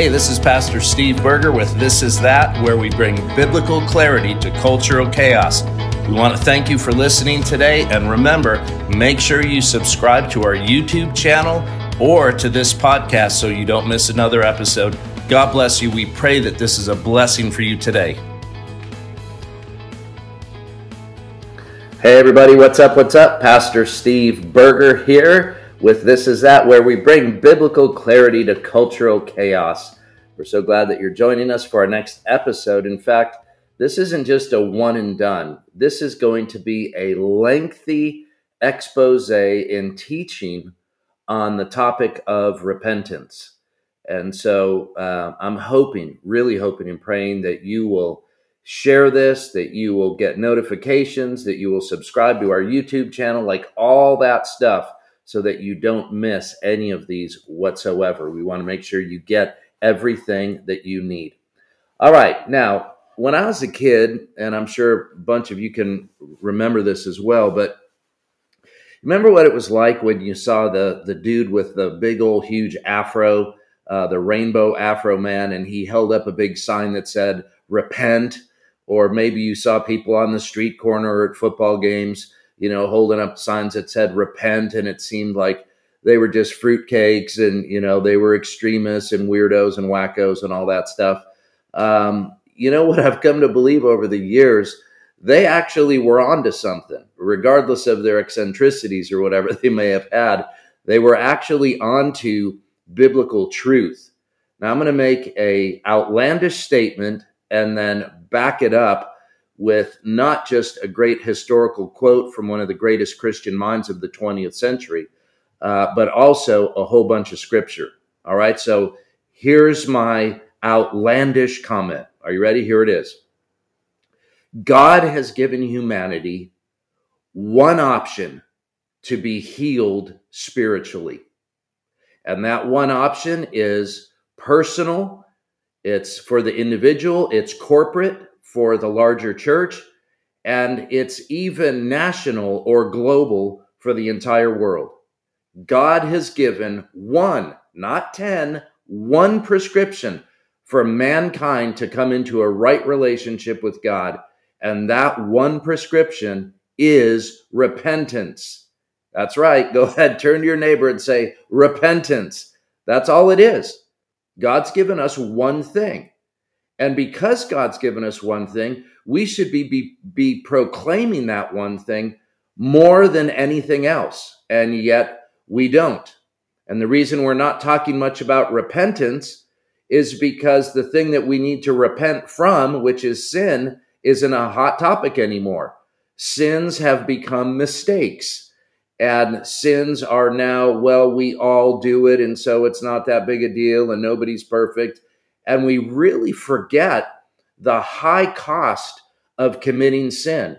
Hey, this is Pastor Steve Berger with This Is That, where we bring biblical clarity to cultural chaos. We want to thank you for listening today, and remember, make sure you subscribe to our YouTube channel or to this podcast so you don't miss another episode. God bless you. We pray that this is a blessing for you today. Hey, everybody, what's up? What's up? Pastor Steve Berger here with This Is That, where we bring biblical clarity to cultural chaos. We're so glad that you're joining us for our next episode. In fact, this isn't just a one and done, this is going to be a lengthy expose in teaching on the topic of repentance. And so uh, I'm hoping, really hoping and praying that you will share this, that you will get notifications, that you will subscribe to our YouTube channel, like all that stuff so that you don't miss any of these whatsoever. We want to make sure you get everything that you need. All right. Now, when I was a kid, and I'm sure a bunch of you can remember this as well, but remember what it was like when you saw the the dude with the big old huge afro, uh, the rainbow afro man, and he held up a big sign that said "Repent," or maybe you saw people on the street corner at football games you know, holding up signs that said repent. And it seemed like they were just fruitcakes and, you know, they were extremists and weirdos and wackos and all that stuff. Um, you know what I've come to believe over the years? They actually were onto something, regardless of their eccentricities or whatever they may have had. They were actually onto biblical truth. Now I'm going to make a outlandish statement and then back it up with not just a great historical quote from one of the greatest Christian minds of the 20th century, uh, but also a whole bunch of scripture. All right, so here's my outlandish comment. Are you ready? Here it is God has given humanity one option to be healed spiritually. And that one option is personal, it's for the individual, it's corporate, for the larger church, and it's even national or global for the entire world. God has given one, not ten, one prescription for mankind to come into a right relationship with God. And that one prescription is repentance. That's right. Go ahead, turn to your neighbor and say, repentance. That's all it is. God's given us one thing. And because God's given us one thing, we should be, be, be proclaiming that one thing more than anything else. And yet we don't. And the reason we're not talking much about repentance is because the thing that we need to repent from, which is sin, isn't a hot topic anymore. Sins have become mistakes. And sins are now, well, we all do it. And so it's not that big a deal and nobody's perfect and we really forget the high cost of committing sin.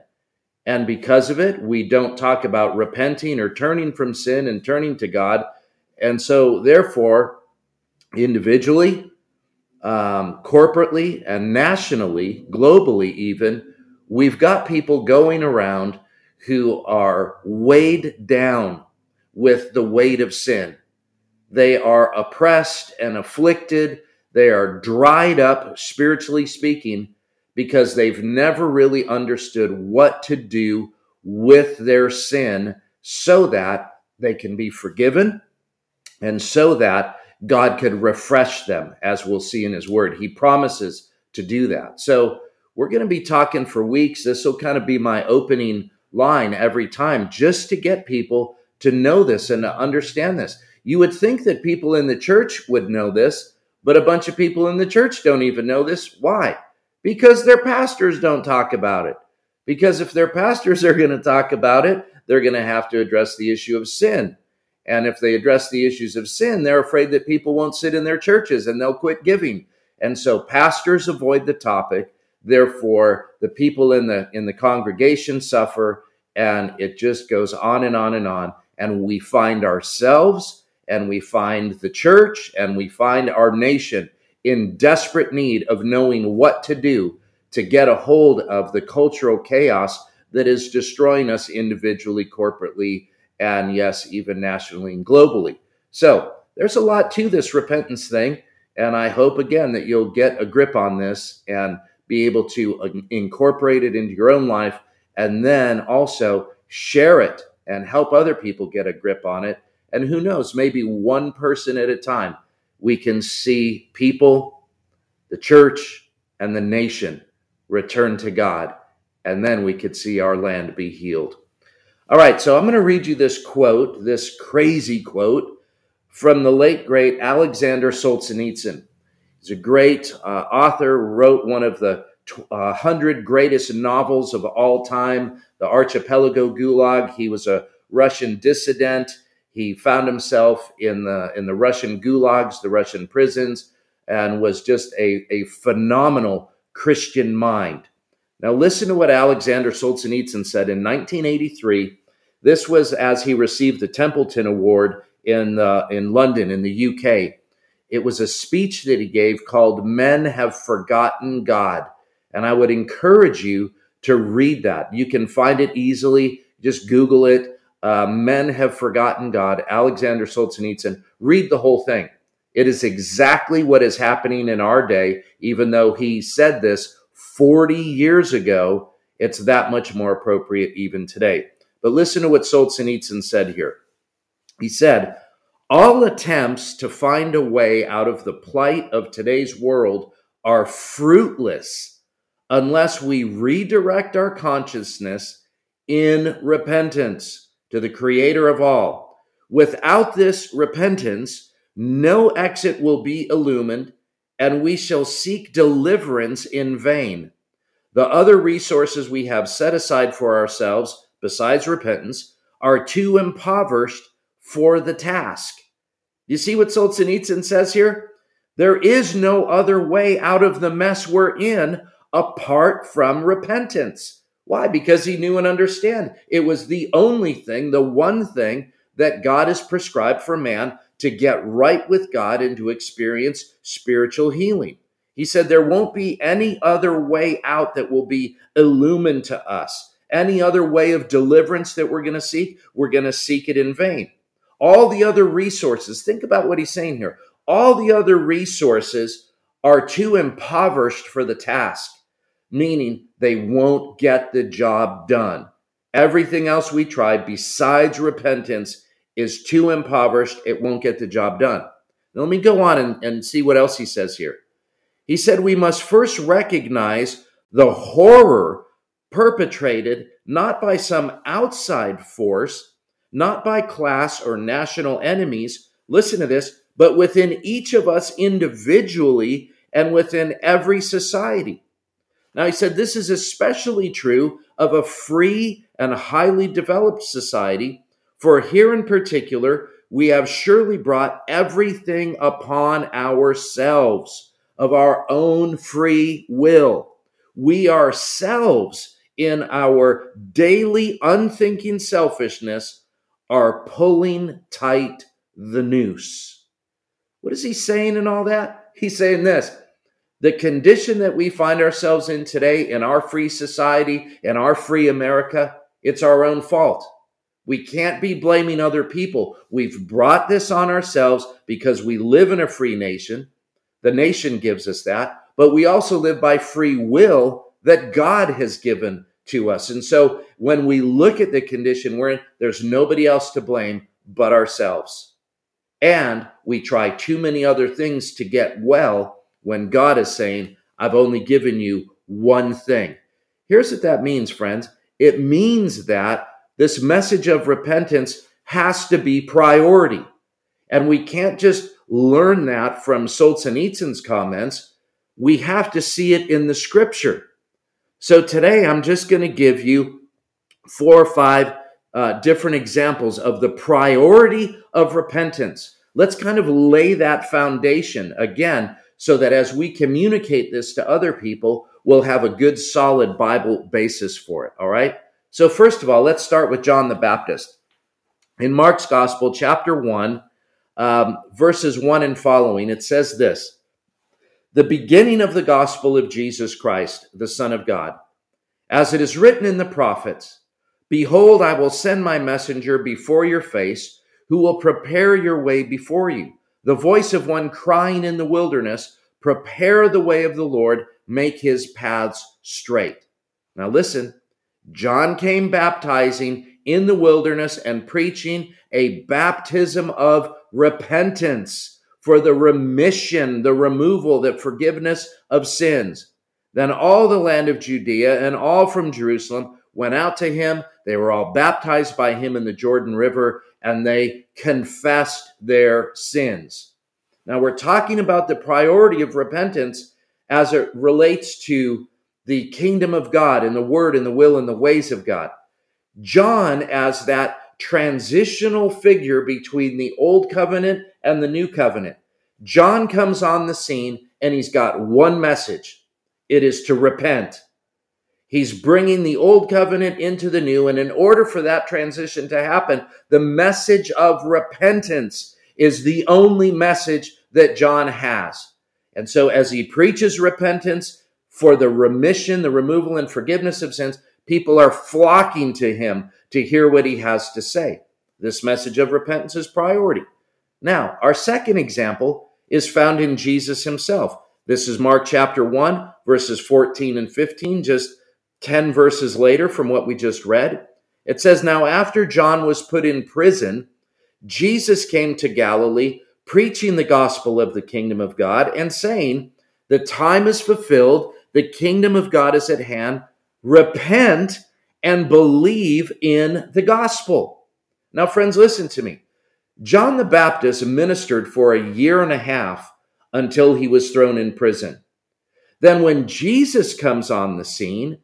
And because of it, we don't talk about repenting or turning from sin and turning to God. And so, therefore, individually, um, corporately, and nationally, globally, even, we've got people going around who are weighed down with the weight of sin. They are oppressed and afflicted they are dried up, spiritually speaking, because they've never really understood what to do with their sin so that they can be forgiven and so that God could refresh them, as we'll see in His Word. He promises to do that. So we're going to be talking for weeks. This will kind of be my opening line every time just to get people to know this and to understand this. You would think that people in the church would know this, but a bunch of people in the church don't even know this. Why? Because their pastors don't talk about it. Because if their pastors are going to talk about it, they're going to have to address the issue of sin. And if they address the issues of sin, they're afraid that people won't sit in their churches and they'll quit giving. And so pastors avoid the topic. Therefore, the people in the in the congregation suffer and it just goes on and on and on and we find ourselves and we find the church and we find our nation in desperate need of knowing what to do to get a hold of the cultural chaos that is destroying us individually, corporately, and yes, even nationally and globally. So there's a lot to this repentance thing. And I hope again that you'll get a grip on this and be able to uh, incorporate it into your own life and then also share it and help other people get a grip on it. And who knows, maybe one person at a time, we can see people, the church, and the nation return to God. And then we could see our land be healed. All right, so I'm going to read you this quote, this crazy quote from the late great Alexander Solzhenitsyn. He's a great uh, author, wrote one of the uh, 100 greatest novels of all time, The Archipelago Gulag. He was a Russian dissident. He found himself in the, in the Russian gulags, the Russian prisons, and was just a, a phenomenal Christian mind. Now, listen to what Alexander Solzhenitsyn said in 1983. This was as he received the Templeton Award in, uh, in London, in the UK. It was a speech that he gave called Men Have Forgotten God. And I would encourage you to read that. You can find it easily. Just Google it. Uh, Men Have Forgotten God, Alexander Solzhenitsyn. Read the whole thing. It is exactly what is happening in our day, even though he said this 40 years ago. It's that much more appropriate even today. But listen to what Solzhenitsyn said here. He said, All attempts to find a way out of the plight of today's world are fruitless unless we redirect our consciousness in repentance to the Creator of all. Without this repentance, no exit will be illumined, and we shall seek deliverance in vain. The other resources we have set aside for ourselves, besides repentance, are too impoverished for the task. You see what Solzhenitsyn says here? There is no other way out of the mess we're in apart from repentance. Why? Because he knew and understand it was the only thing, the one thing that God has prescribed for man to get right with God and to experience spiritual healing. He said there won't be any other way out that will be illumined to us. Any other way of deliverance that we're going to seek, we're going to seek it in vain. All the other resources, think about what he's saying here. All the other resources are too impoverished for the task meaning they won't get the job done. Everything else we try besides repentance is too impoverished. It won't get the job done. Now, let me go on and, and see what else he says here. He said we must first recognize the horror perpetrated not by some outside force, not by class or national enemies. Listen to this, but within each of us individually and within every society. Now, he said this is especially true of a free and highly developed society, for here in particular, we have surely brought everything upon ourselves of our own free will. We ourselves, in our daily unthinking selfishness, are pulling tight the noose. What is he saying in all that? He's saying this the condition that we find ourselves in today in our free society, in our free America, it's our own fault. We can't be blaming other people. We've brought this on ourselves because we live in a free nation. The nation gives us that, but we also live by free will that God has given to us. And so when we look at the condition we're in, there's nobody else to blame but ourselves. And we try too many other things to get well when God is saying, I've only given you one thing. Here's what that means, friends it means that this message of repentance has to be priority. And we can't just learn that from Solzhenitsyn's comments. We have to see it in the scripture. So today I'm just going to give you four or five uh, different examples of the priority of repentance. Let's kind of lay that foundation again so that as we communicate this to other people, we'll have a good solid Bible basis for it. All right. So, first of all, let's start with John the Baptist. In Mark's Gospel, chapter 1, um, verses 1 and following, it says this The beginning of the gospel of Jesus Christ, the Son of God. As it is written in the prophets, Behold, I will send my messenger before your face, who will prepare your way before you. The voice of one crying in the wilderness, Prepare the way of the Lord, make his paths straight. Now listen, John came baptizing in the wilderness and preaching a baptism of repentance for the remission, the removal, the forgiveness of sins. Then all the land of Judea and all from Jerusalem went out to him. They were all baptized by him in the Jordan River and they confessed their sins. Now we're talking about the priority of repentance as it relates to the kingdom of God and the word and the will and the ways of God. John, as that transitional figure between the old covenant and the new covenant, John comes on the scene and he's got one message it is to repent. He's bringing the old covenant into the new. And in order for that transition to happen, the message of repentance is the only message that John has. And so as he preaches repentance for the remission, the removal and forgiveness of sins, people are flocking to him to hear what he has to say. This message of repentance is priority. Now, our second example is found in Jesus himself. This is Mark chapter 1, verses 14 and 15, just 10 verses later from what we just read. It says, Now after John was put in prison, Jesus came to Galilee, preaching the gospel of the kingdom of God and saying, The time is fulfilled, the kingdom of God is at hand. Repent and believe in the gospel. Now, friends, listen to me. John the Baptist ministered for a year and a half until he was thrown in prison. Then, when Jesus comes on the scene,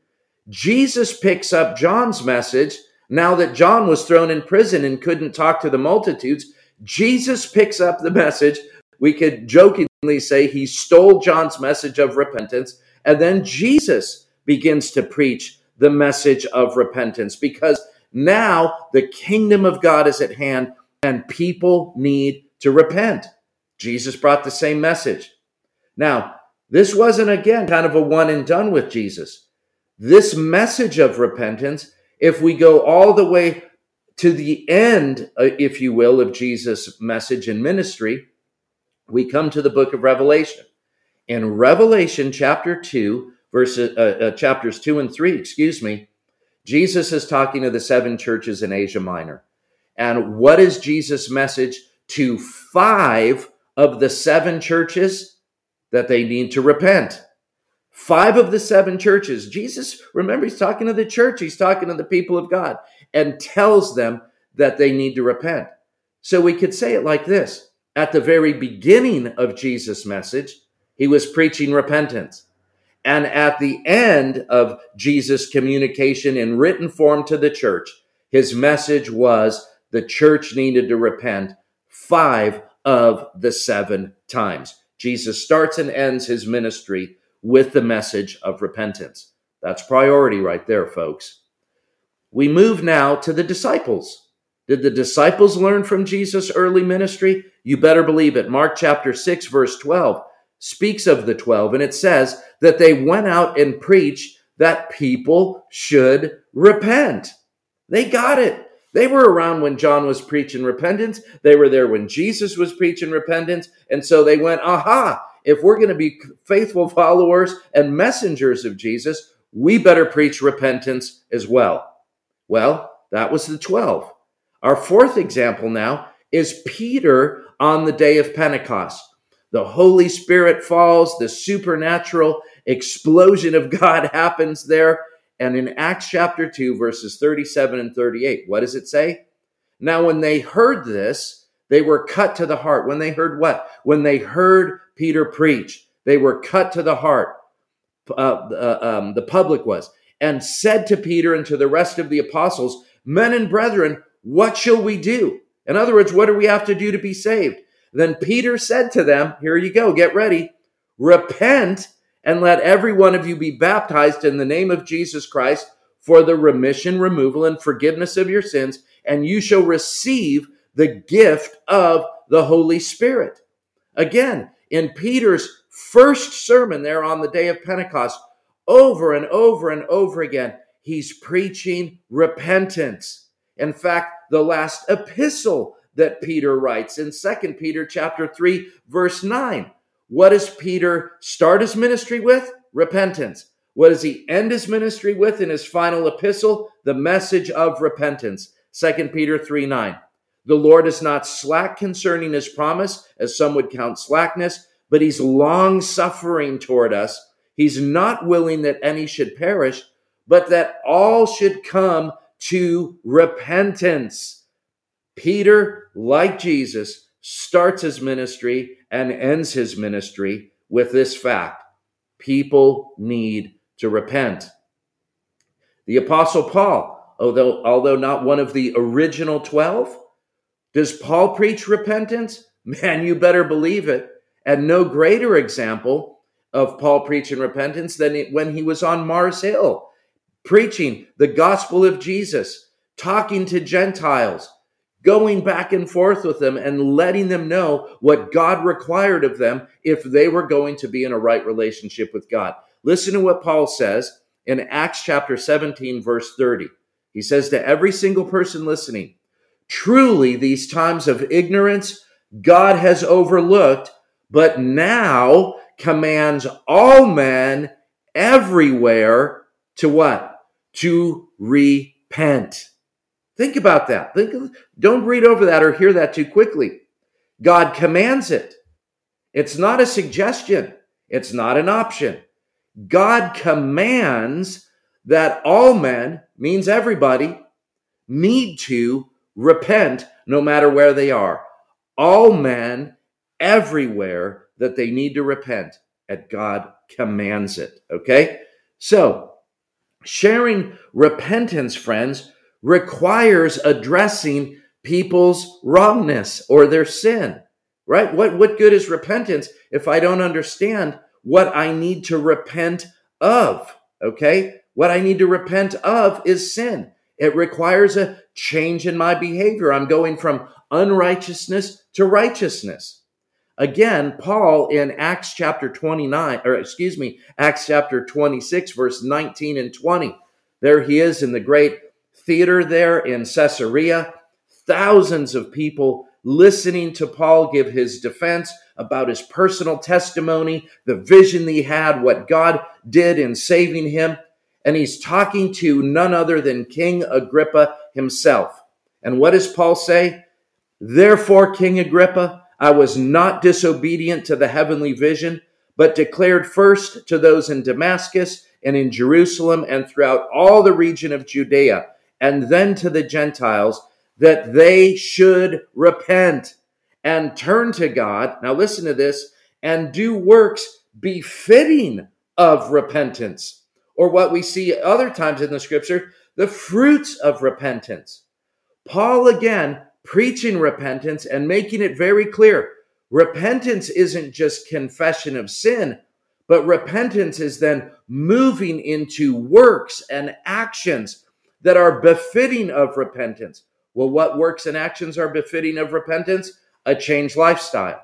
Jesus picks up John's message. Now that John was thrown in prison and couldn't talk to the multitudes, Jesus picks up the message. We could jokingly say he stole John's message of repentance. And then Jesus begins to preach the message of repentance because now the kingdom of God is at hand and people need to repent. Jesus brought the same message. Now, this wasn't again kind of a one and done with Jesus. This message of repentance, if we go all the way to the end, uh, if you will, of Jesus' message and ministry, we come to the book of Revelation. In Revelation chapter 2, verses, uh, uh, chapters 2 and 3, excuse me, Jesus is talking to the seven churches in Asia Minor. And what is Jesus' message to five of the seven churches? That they need to repent. Five of the seven churches, Jesus, remember, he's talking to the church, he's talking to the people of God, and tells them that they need to repent. So we could say it like this At the very beginning of Jesus' message, he was preaching repentance. And at the end of Jesus' communication in written form to the church, his message was the church needed to repent five of the seven times. Jesus starts and ends his ministry with the message of repentance. That's priority right there, folks. We move now to the disciples. Did the disciples learn from Jesus' early ministry? You better believe it. Mark chapter 6, verse 12 speaks of the 12, and it says that they went out and preached that people should repent. They got it. They were around when John was preaching repentance. They were there when Jesus was preaching repentance. And so they went, aha, if we're going to be faithful followers and messengers of Jesus, we better preach repentance as well. Well, that was the 12. Our fourth example now is Peter on the day of Pentecost. The Holy Spirit falls, the supernatural explosion of God happens there. And in Acts chapter 2, verses 37 and 38, what does it say? Now, when they heard this, they were cut to the heart. When they heard what? When they heard Peter preach, they were cut to the heart. Uh, uh, um, the public was, and said to Peter and to the rest of the apostles, Men and brethren, what shall we do? In other words, what do we have to do to be saved? Then Peter said to them, Here you go, get ready. Repent and let every one of you be baptized in the name of Jesus Christ for the remission, removal, and forgiveness of your sins, and you shall receive the gift of the Holy Spirit. Again, in Peter's first sermon there on the day of Pentecost, over and over and over again, he's preaching repentance. In fact, the last epistle that Peter writes in 2 Peter chapter 3 verse 9. What does Peter start his ministry with? Repentance. What does he end his ministry with in his final epistle? The message of repentance. 2 Peter 3 9. The Lord is not slack concerning his promise, as some would count slackness, but he's long suffering toward us. He's not willing that any should perish, but that all should come to repentance. Peter, like Jesus, starts his ministry and ends his ministry with this fact people need to repent. The Apostle Paul, although, although not one of the original 12, does Paul preach repentance? Man, you better believe it. And no greater example of Paul preaching repentance than when he was on Mars Hill, preaching the gospel of Jesus, talking to Gentiles, going back and forth with them and letting them know what God required of them if they were going to be in a right relationship with God. Listen to what Paul says in Acts chapter 17, verse 30. He says to every single person listening, Truly, these times of ignorance God has overlooked, but now commands all men everywhere to what? To repent. Think about that. Think, don't read over that or hear that too quickly. God commands it. It's not a suggestion. It's not an option. God commands that all men, means everybody, need to repent no matter where they are. All men everywhere that they need to repent, at God commands it. Okay? So, sharing repentance, friends, requires addressing people's wrongness or their sin, right? What, what good is repentance if I don't understand what I need to repent of? Okay? What I need to repent of is sin. It requires a change in my behavior. I'm going from unrighteousness to righteousness. Again, Paul in Acts chapter 29, or excuse me, Acts chapter 26, verse 19 and 20. There he is in the great theater there in Caesarea. Thousands of people listening to Paul give his defense about his personal testimony, the vision he had, what God did in saving him and he's talking to none other than King Agrippa himself. And what does Paul say? Therefore, King Agrippa, I was not disobedient to the heavenly vision, but declared first to those in Damascus and in Jerusalem and throughout all the region of Judea, and then to the Gentiles, that they should repent and turn to God. Now, listen to this and do works befitting of repentance or what we see other times in the scripture, the fruits of repentance. Paul again preaching repentance and making it very clear. Repentance isn't just confession of sin, but repentance is then moving into works and actions that are befitting of repentance. Well, what works and actions are befitting of repentance? A changed lifestyle,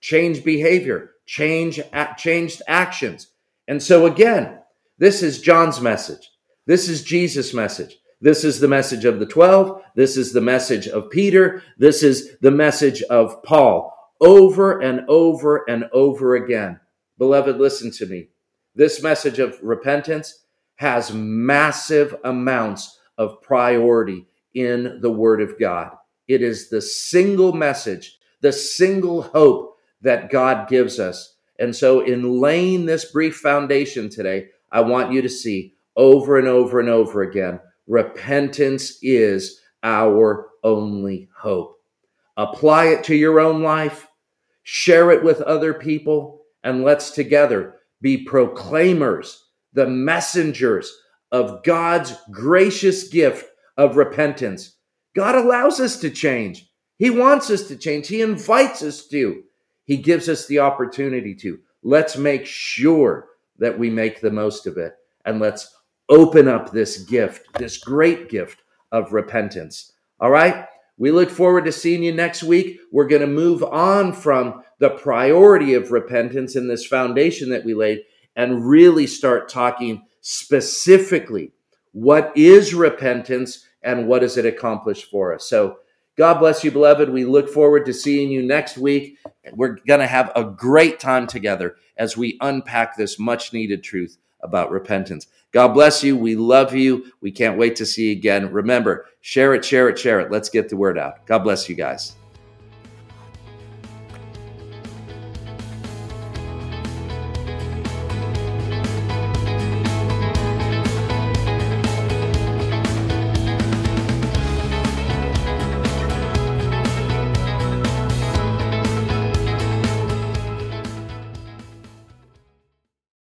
changed behavior, change, changed actions. And so again, this is John's message. This is Jesus' message. This is the message of the 12. This is the message of Peter. This is the message of Paul over and over and over again. Beloved, listen to me. This message of repentance has massive amounts of priority in the Word of God. It is the single message, the single hope that God gives us. And so, in laying this brief foundation today, I want you to see over and over and over again repentance is our only hope. Apply it to your own life, share it with other people, and let's together be proclaimers, the messengers of God's gracious gift of repentance. God allows us to change. He wants us to change. He invites us to. He gives us the opportunity to. Let's make sure that we make the most of it. And let's open up this gift, this great gift of repentance. All right? We look forward to seeing you next week. We're going to move on from the priority of repentance in this foundation that we laid and really start talking specifically what is repentance and what does it accomplish for us. So God bless you, beloved. We look forward to seeing you next week. We're going to have a great time together as we unpack this much needed truth about repentance. God bless you. We love you. We can't wait to see you again. Remember, share it, share it, share it. Let's get the word out. God bless you guys.